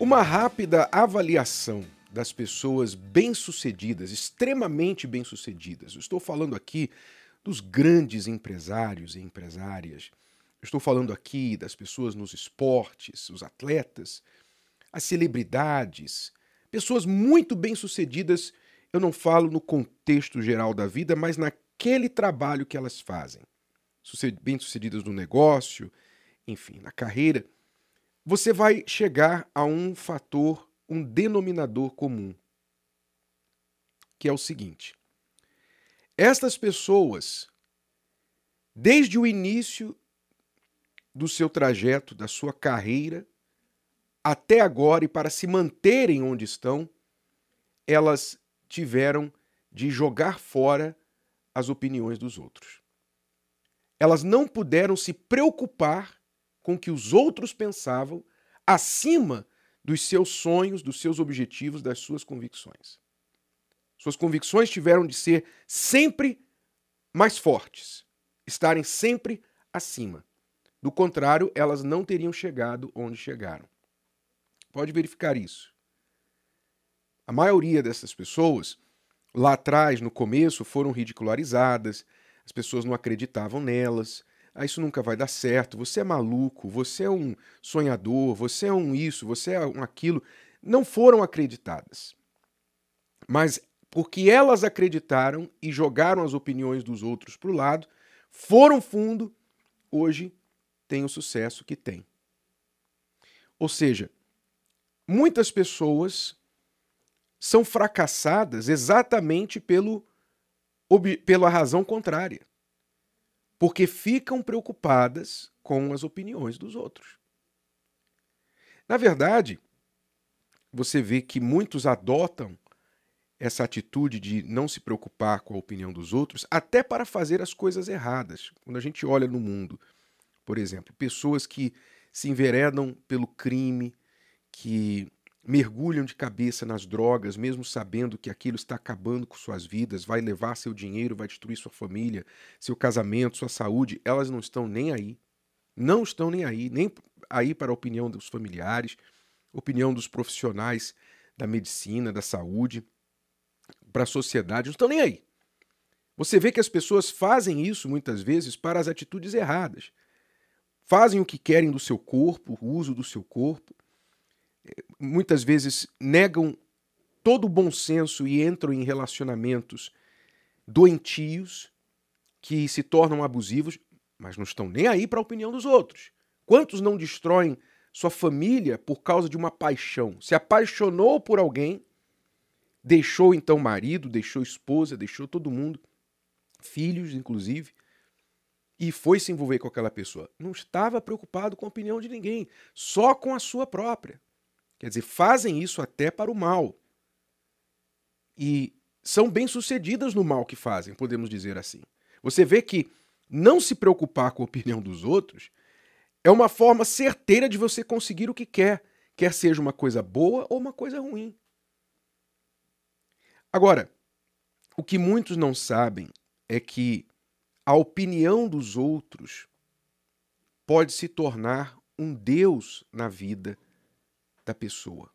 Uma rápida avaliação das pessoas bem-sucedidas, extremamente bem-sucedidas. Estou falando aqui dos grandes empresários e empresárias. Estou falando aqui das pessoas nos esportes, os atletas, as celebridades, pessoas muito bem-sucedidas. Eu não falo no contexto geral da vida, mas naquele trabalho que elas fazem. Bem-sucedidas no negócio, enfim, na carreira você vai chegar a um fator, um denominador comum, que é o seguinte: estas pessoas, desde o início do seu trajeto, da sua carreira, até agora e para se manterem onde estão, elas tiveram de jogar fora as opiniões dos outros. Elas não puderam se preocupar com que os outros pensavam acima dos seus sonhos, dos seus objetivos, das suas convicções. Suas convicções tiveram de ser sempre mais fortes, estarem sempre acima. Do contrário, elas não teriam chegado onde chegaram. Pode verificar isso. A maioria dessas pessoas, lá atrás, no começo, foram ridicularizadas, as pessoas não acreditavam nelas, ah, isso nunca vai dar certo, você é maluco, você é um sonhador, você é um isso, você é um aquilo, não foram acreditadas. Mas porque elas acreditaram e jogaram as opiniões dos outros para o lado, foram fundo, hoje tem o sucesso que tem. Ou seja, muitas pessoas são fracassadas exatamente pelo, pela razão contrária porque ficam preocupadas com as opiniões dos outros. Na verdade, você vê que muitos adotam essa atitude de não se preocupar com a opinião dos outros, até para fazer as coisas erradas. Quando a gente olha no mundo, por exemplo, pessoas que se enveredam pelo crime, que mergulham de cabeça nas drogas, mesmo sabendo que aquilo está acabando com suas vidas, vai levar seu dinheiro, vai destruir sua família, seu casamento, sua saúde, elas não estão nem aí. Não estão nem aí, nem aí para a opinião dos familiares, opinião dos profissionais da medicina, da saúde, para a sociedade, não estão nem aí. Você vê que as pessoas fazem isso muitas vezes para as atitudes erradas. Fazem o que querem do seu corpo, o uso do seu corpo, muitas vezes negam todo o bom senso e entram em relacionamentos doentios que se tornam abusivos, mas não estão nem aí para a opinião dos outros. Quantos não destroem sua família por causa de uma paixão? Se apaixonou por alguém, deixou então marido, deixou esposa, deixou todo mundo, filhos inclusive, e foi se envolver com aquela pessoa. Não estava preocupado com a opinião de ninguém, só com a sua própria. Quer dizer, fazem isso até para o mal. E são bem-sucedidas no mal que fazem, podemos dizer assim. Você vê que não se preocupar com a opinião dos outros é uma forma certeira de você conseguir o que quer, quer seja uma coisa boa ou uma coisa ruim. Agora, o que muitos não sabem é que a opinião dos outros pode se tornar um Deus na vida da pessoa.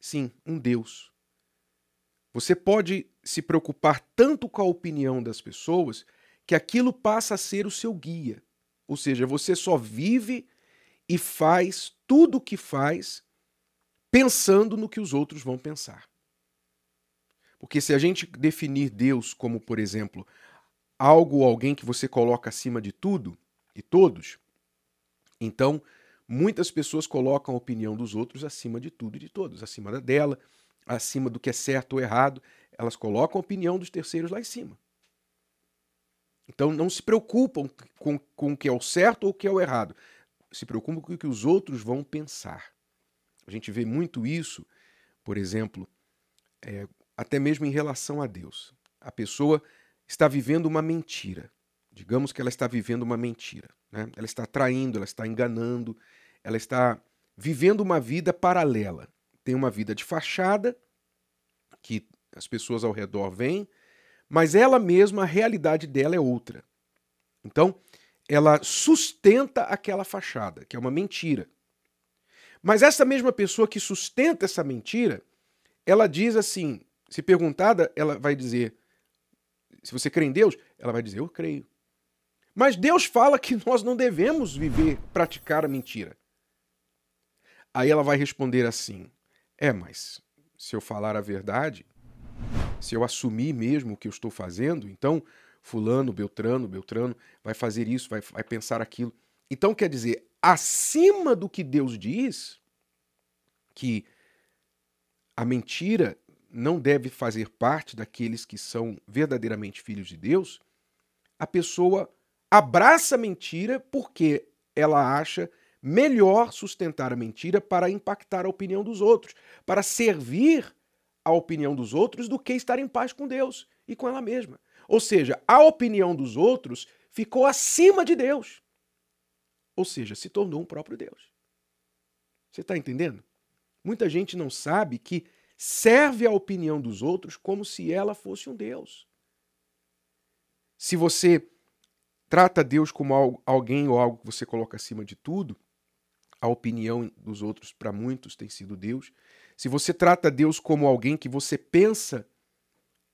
Sim, um Deus. Você pode se preocupar tanto com a opinião das pessoas que aquilo passa a ser o seu guia. Ou seja, você só vive e faz tudo o que faz pensando no que os outros vão pensar. Porque se a gente definir Deus como, por exemplo, algo ou alguém que você coloca acima de tudo e todos, então Muitas pessoas colocam a opinião dos outros acima de tudo e de todos, acima da dela, acima do que é certo ou errado. Elas colocam a opinião dos terceiros lá em cima. Então não se preocupam com, com o que é o certo ou o que é o errado. Se preocupam com o que os outros vão pensar. A gente vê muito isso, por exemplo, é, até mesmo em relação a Deus. A pessoa está vivendo uma mentira. Digamos que ela está vivendo uma mentira. Né? Ela está traindo, ela está enganando, ela está vivendo uma vida paralela. Tem uma vida de fachada, que as pessoas ao redor veem, mas ela mesma, a realidade dela é outra. Então, ela sustenta aquela fachada, que é uma mentira. Mas essa mesma pessoa que sustenta essa mentira, ela diz assim: se perguntada, ela vai dizer, se você crê em Deus, ela vai dizer, eu creio. Mas Deus fala que nós não devemos viver, praticar a mentira. Aí ela vai responder assim: é, mas se eu falar a verdade, se eu assumir mesmo o que eu estou fazendo, então fulano, beltrano, beltrano vai fazer isso, vai, vai pensar aquilo. Então quer dizer, acima do que Deus diz, que a mentira não deve fazer parte daqueles que são verdadeiramente filhos de Deus, a pessoa abraça a mentira porque ela acha melhor sustentar a mentira para impactar a opinião dos outros, para servir a opinião dos outros do que estar em paz com Deus e com ela mesma. Ou seja, a opinião dos outros ficou acima de Deus. Ou seja, se tornou um próprio Deus. Você está entendendo? Muita gente não sabe que serve a opinião dos outros como se ela fosse um Deus. Se você trata Deus como alguém ou algo que você coloca acima de tudo, a opinião dos outros para muitos tem sido Deus. Se você trata Deus como alguém que você pensa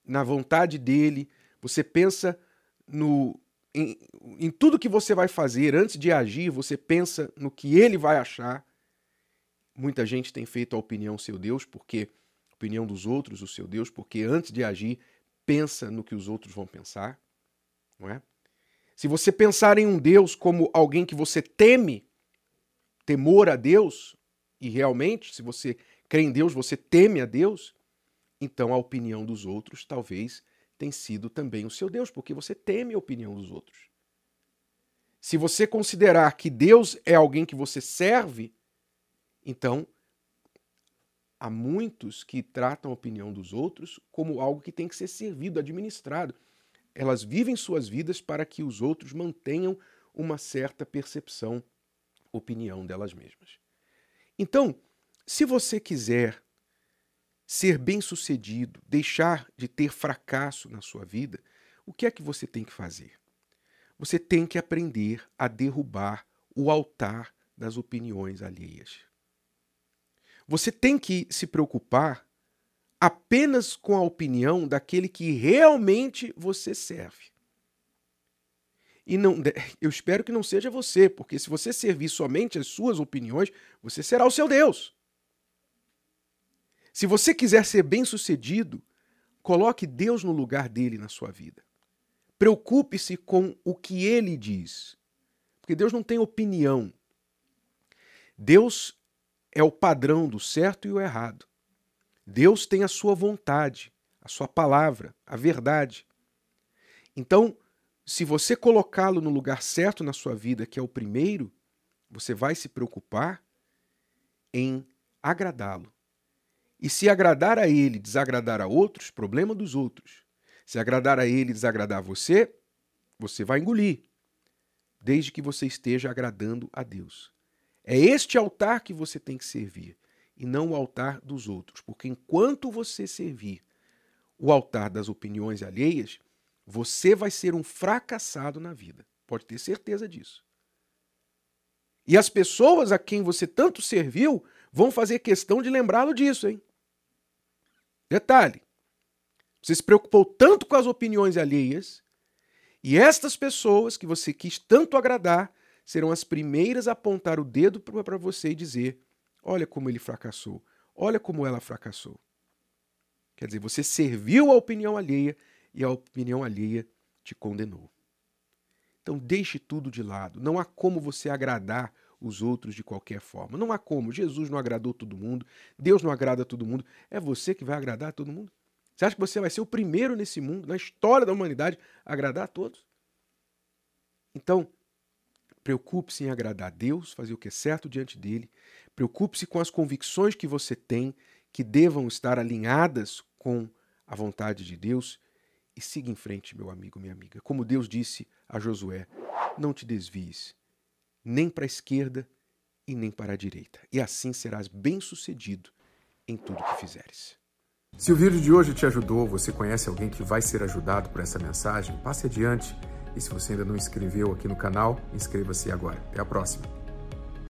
na vontade dele, você pensa no em, em tudo que você vai fazer antes de agir, você pensa no que ele vai achar. Muita gente tem feito a opinião seu Deus, porque a opinião dos outros o seu Deus, porque antes de agir pensa no que os outros vão pensar, não é? Se você pensar em um Deus como alguém que você teme, temor a Deus, e realmente, se você crê em Deus, você teme a Deus, então a opinião dos outros talvez tenha sido também o seu Deus, porque você teme a opinião dos outros. Se você considerar que Deus é alguém que você serve, então há muitos que tratam a opinião dos outros como algo que tem que ser servido, administrado elas vivem suas vidas para que os outros mantenham uma certa percepção, opinião delas mesmas. Então, se você quiser ser bem-sucedido, deixar de ter fracasso na sua vida, o que é que você tem que fazer? Você tem que aprender a derrubar o altar das opiniões alheias. Você tem que se preocupar apenas com a opinião daquele que realmente você serve. E não, eu espero que não seja você, porque se você servir somente as suas opiniões, você será o seu Deus. Se você quiser ser bem-sucedido, coloque Deus no lugar dele na sua vida. Preocupe-se com o que ele diz. Porque Deus não tem opinião. Deus é o padrão do certo e o errado. Deus tem a sua vontade, a sua palavra, a verdade. Então, se você colocá-lo no lugar certo na sua vida, que é o primeiro, você vai se preocupar em agradá-lo. E se agradar a ele, desagradar a outros, problema dos outros. Se agradar a ele, desagradar a você, você vai engolir, desde que você esteja agradando a Deus. É este altar que você tem que servir e não o altar dos outros. Porque enquanto você servir o altar das opiniões alheias, você vai ser um fracassado na vida. Pode ter certeza disso. E as pessoas a quem você tanto serviu vão fazer questão de lembrá-lo disso, hein? Detalhe: você se preocupou tanto com as opiniões alheias, e estas pessoas que você quis tanto agradar serão as primeiras a apontar o dedo para você e dizer: Olha como ele fracassou. Olha como ela fracassou. Quer dizer, você serviu a opinião alheia e a opinião alheia te condenou. Então deixe tudo de lado. Não há como você agradar os outros de qualquer forma. Não há como. Jesus não agradou todo mundo. Deus não agrada todo mundo. É você que vai agradar todo mundo? Você acha que você vai ser o primeiro nesse mundo, na história da humanidade, a agradar a todos? Então, preocupe-se em agradar a Deus, fazer o que é certo diante dele Preocupe-se com as convicções que você tem, que devam estar alinhadas com a vontade de Deus e siga em frente, meu amigo, minha amiga. Como Deus disse a Josué: não te desvies, nem para a esquerda e nem para a direita, e assim serás bem-sucedido em tudo que fizeres. Se o vídeo de hoje te ajudou, você conhece alguém que vai ser ajudado por essa mensagem, passe adiante. E se você ainda não inscreveu aqui no canal, inscreva-se agora. Até a próxima.